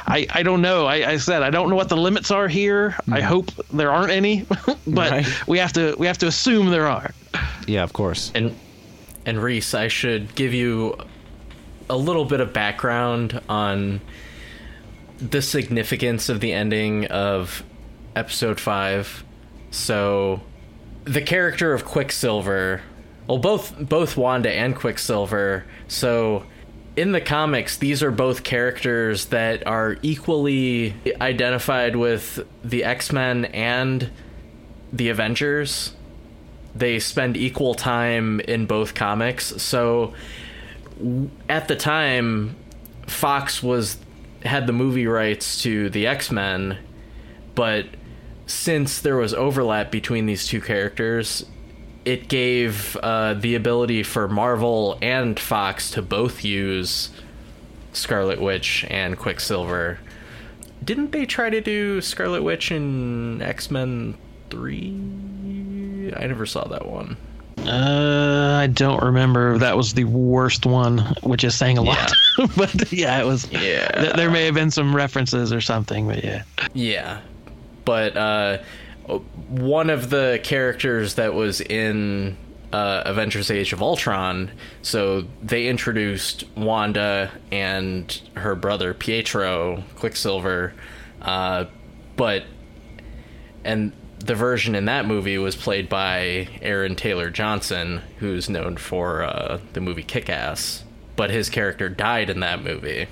I, I don't know. I, I said I don't know what the limits are here. I hope there aren't any, but Right. we have to we have to assume there are. Yeah, of course. And and Reese, I should give you a little bit of background on the significance of the ending of episode 5. So the character of Quicksilver, well both both Wanda and Quicksilver. So in the comics, these are both characters that are equally identified with the X-Men and the Avengers they spend equal time in both comics. So at the time, Fox was had the movie rights to the X Men, but since there was overlap between these two characters, it gave uh, the ability for Marvel and Fox to both use Scarlet Witch and Quicksilver. Didn't they try to do Scarlet Witch in X Men 3? I never saw that one. Uh, I don't remember. That was the worst one, which is saying a lot. but yeah, it was. Yeah. th- there may have been some references or something, but yeah. Yeah, but uh, one of the characters that was in uh, Avengers: Age of Ultron, so they introduced Wanda and her brother Pietro Quicksilver, uh, but and the version in that movie was played by Aaron Taylor Johnson, who's known for uh, the movie Kick-Ass, but his character died in that movie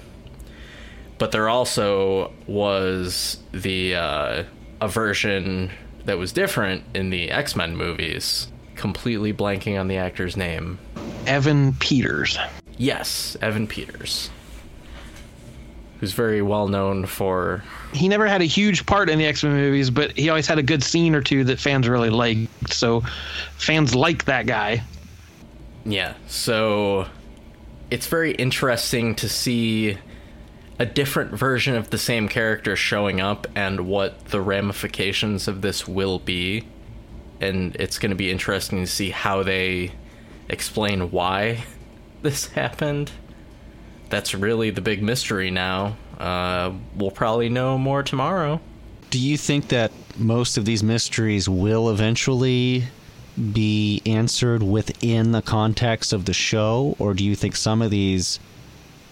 but there also was the uh, a version that was different in the X Men movies. Completely blanking on the actor's name. Evan Peters. Yes, Evan Peters, who's very well known for. He never had a huge part in the X Men movies, but he always had a good scene or two that fans really liked. So fans like that guy. Yeah, so it's very interesting to see a different version of the same character showing up and what the ramifications of this will be. and it's going to be interesting to see how they explain why this happened. That's really the big mystery now. Uh, we'll probably know more tomorrow. Do you think that most of these mysteries will eventually be answered within the context of the show, or do you think some of these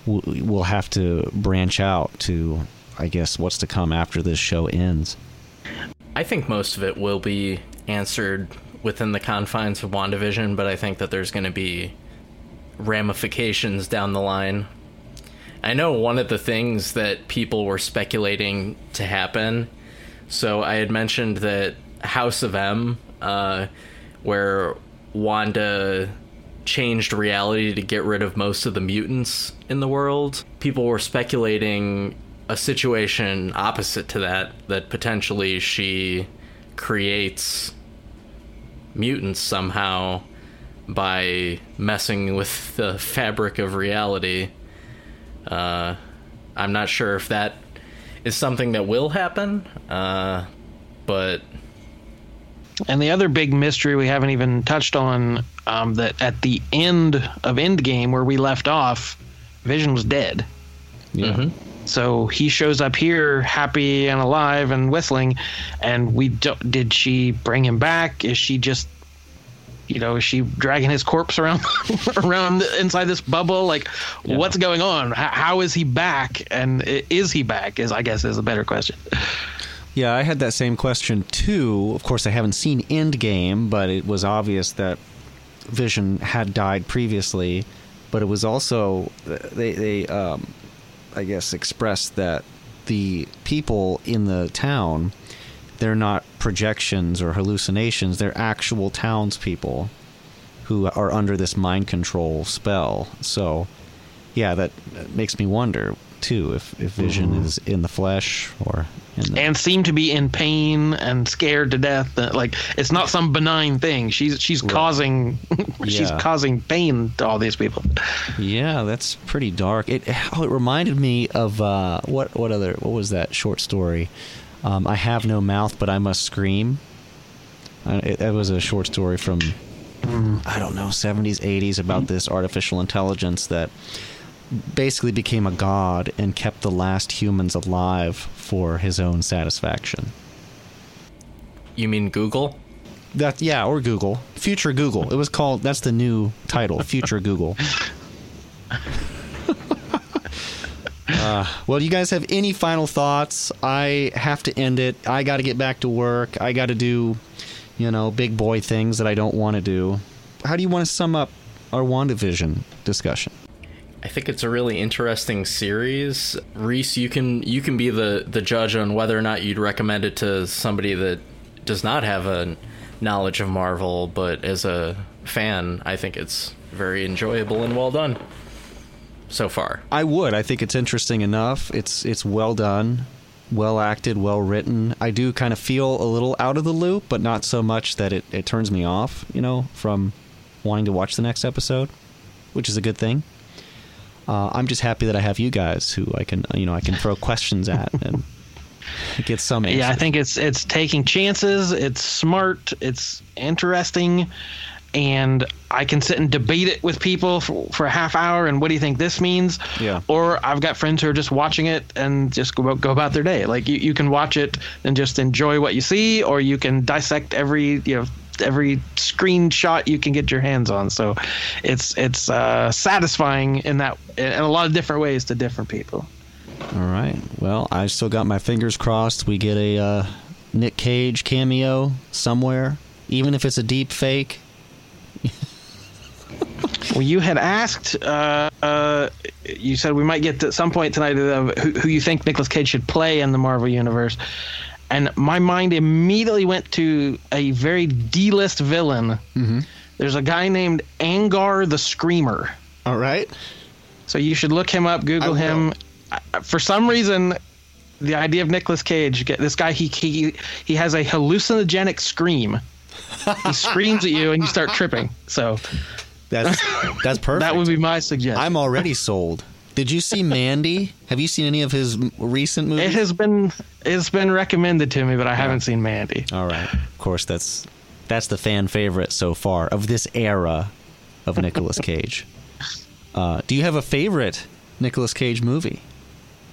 w- will have to branch out to, I guess, what's to come after this show ends? I think most of it will be answered within the confines of WandaVision, but I think that there's going to be ramifications down the line. I know one of the things that people were speculating to happen. So I had mentioned that House of M, uh, where Wanda changed reality to get rid of most of the mutants in the world. People were speculating a situation opposite to that, that potentially she creates mutants somehow by messing with the fabric of reality. Uh, I'm not sure if that is something that will happen, uh, but And the other big mystery we haven't even touched on um, that at the end of Endgame, where we left off, Vision was dead. Yeah. So he shows up here, happy and alive and whistling, and we don't. Did she bring him back? Is she just, you know, is she dragging his corpse around around inside this bubble? Like, what's going on? How, how is he back? And is he back? Is I guess is a better question. Yeah, I had that same question too. Of course, I haven't seen Endgame, but it was obvious that Vision had died previously. But it was also they they um, I guess expressed that the people in the town they're not projections or hallucinations; they're actual townspeople who are under this mind control spell. So, yeah, that that makes me wonder too if if Vision is in the flesh or in the and seem to be in pain and scared to death. Uh, Like it's not some benign thing. She's she's causing she's Yeah. causing pain to all these people. Yeah, that's pretty dark. It oh, it reminded me of uh, what what other what was that short story? Um, I have no mouth, but I must scream. Uh, it, it was a short story from I don't know seventies eighties about this artificial intelligence that basically became a god and kept the last humans alive for his own satisfaction. you mean Google? That yeah, or Google, future Google. It was called. That's the new title, future Google. uh, well, do you guys have any final thoughts? I have to end it. I got to get back to work. I got to do, you know, big boy things that I don't want to do. How do you want to sum up our WandaVision discussion? I think it's a really interesting series. Reese, you can you can be the the judge on whether or not you'd recommend it to somebody that does not have a knowledge of Marvel, but as a fan, I think it's very enjoyable and well done so far. I would. I think it's interesting enough. It's it's well done, well acted, well written. I do kind of feel a little out of the loop, but not so much that it, it turns me off, you know, from wanting to watch the next episode, which is a good thing. Uh, I'm just happy that I have you guys who I can, you know, I can throw questions at and get some answers. Yeah, I think it's it's taking chances. It's smart. It's interesting, and I can sit and debate it with people for, for a half hour. And what do you think this means? Yeah. Or I've got friends who are just watching it and just go go about their day. Like you, you can watch it and just enjoy what you see, or you can dissect every you know every screenshot you can get your hands on. So it's it's uh, satisfying in that in a lot of different ways to different people. All right. Well, I still got my fingers crossed. We get a uh, Nick Cage cameo somewhere, even if it's a deep fake. Well, you had asked. Uh, uh, you said we might get to some point tonight uh, who, who you think Nicolas Cage should play in the Marvel universe, and my mind immediately went to a very D-list villain. Mm-hmm. There's a guy named Angar the Screamer. All right. So you should look him up, Google him. For some reason, the idea of Nicolas Cage, get this guy, he he he has a hallucinogenic scream. he screams at you and you start tripping. So That's that's perfect. that would be my suggestion. I'm already sold. Did you see Mandy? Have you seen any of his recent movies? It has been it's been recommended to me, but I haven't seen Mandy. All right. Of course, that's That's the fan favorite so far of this era of Nicolas Cage. Uh, do you have a favorite Nicolas Cage movie?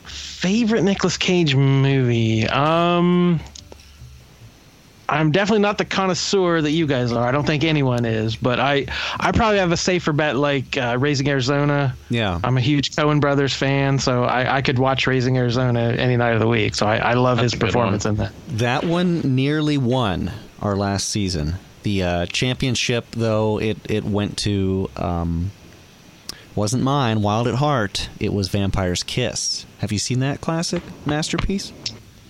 Favorite Nicolas Cage movie? Um, I'm definitely not the connoisseur that you guys are. I don't think anyone is, but I I probably have a safer bet like uh, Raising Arizona. Yeah. I'm a huge Coen Brothers fan, so I, I could watch Raising Arizona any night of the week. So I, I love That's his performance in that. That one nearly won our last season. The uh, championship, though, it it went to um, wasn't mine. Wild at Heart. It was Vampire's Kiss. Have you seen that classic masterpiece?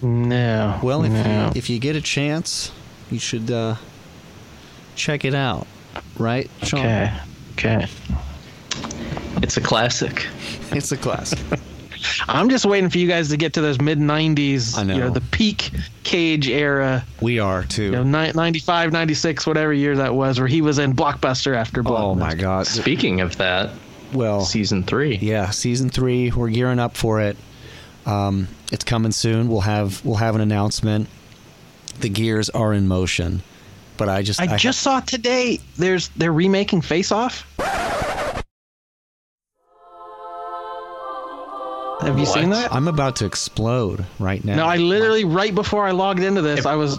No. Well, if no. you, if you get a chance, you should uh, check it out. Right, Sean? okay. Okay. It's a classic. It's a classic. I'm just waiting for you guys to get to those mid 90s. I know. You know. know, the peak Cage era. we are too. You know, 95, 96, whatever year that was, where he was in Blockbuster after Blockbuster. oh my God. Speaking of that, Well, season three. Yeah, season three. We're gearing up for it. Um, it's coming soon. We'll have we'll have an announcement. The gears are in motion, but I just I just saw today. There's they're remaking Face Off. Have you seen that? I'm about to explode right now. No, I literally right before I logged into this, I was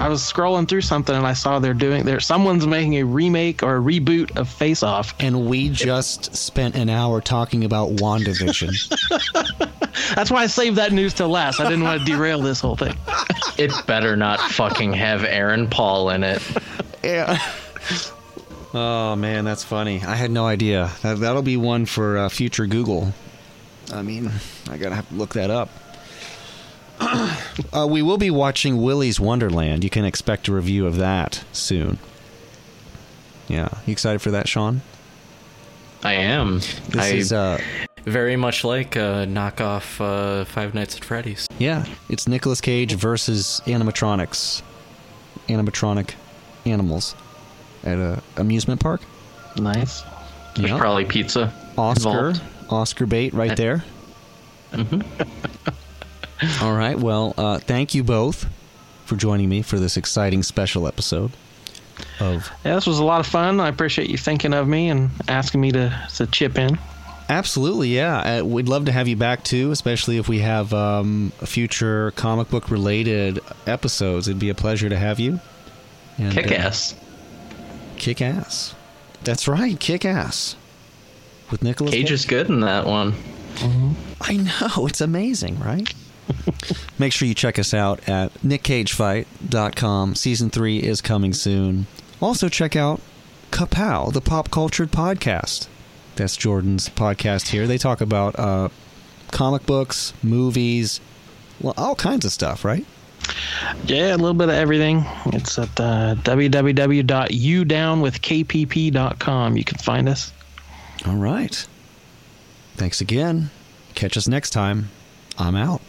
I was scrolling through something and I saw they're doing there. Someone's making a remake or a reboot of Face Off. and we just spent an hour talking about WandaVision. That's why I saved that news till last. I didn't want to derail this whole thing. It better not fucking have Aaron Paul in it. yeah. Oh man, that's funny. I had no idea. That, that'll be one for uh, future Google. I mean, I gotta have to look that up. uh, we will be watching Willy's Wonderland. You can expect a review of that soon. Yeah, you excited for that, Sean? I am. This I, is uh, Very much like a knockoff uh, Five Nights at Freddy's. yeah, it's Nicolas Cage versus animatronics, animatronic animals at a amusement park. Nice. there's Yeah. probably pizza. Oscar, involved. Oscar bait right there. All right. Well, uh, thank you both for joining me for this exciting special episode of Yeah, this was a lot of fun. I appreciate you thinking of me and asking me to, to chip in. Absolutely, yeah. Uh, we'd love to have you back too, especially if we have um, future comic book related episodes. It'd be a pleasure to have you. And, Kick uh, ass. kick ass. That's right, kick ass. With Nicolas Cage is good in that one. I know, it's amazing, right? Make sure you check us out at nickcagefight.com. Season 3 is coming soon. Also check out Kapow, the Pop Cultured Podcast. That's Jordan's podcast here. They talk about uh, comic books, movies, well, all kinds of stuff, right? Yeah, a little bit of everything. It's at uh, www.udownwithkpp.com. You can find us. All right. Thanks again. Catch us next time. I'm out.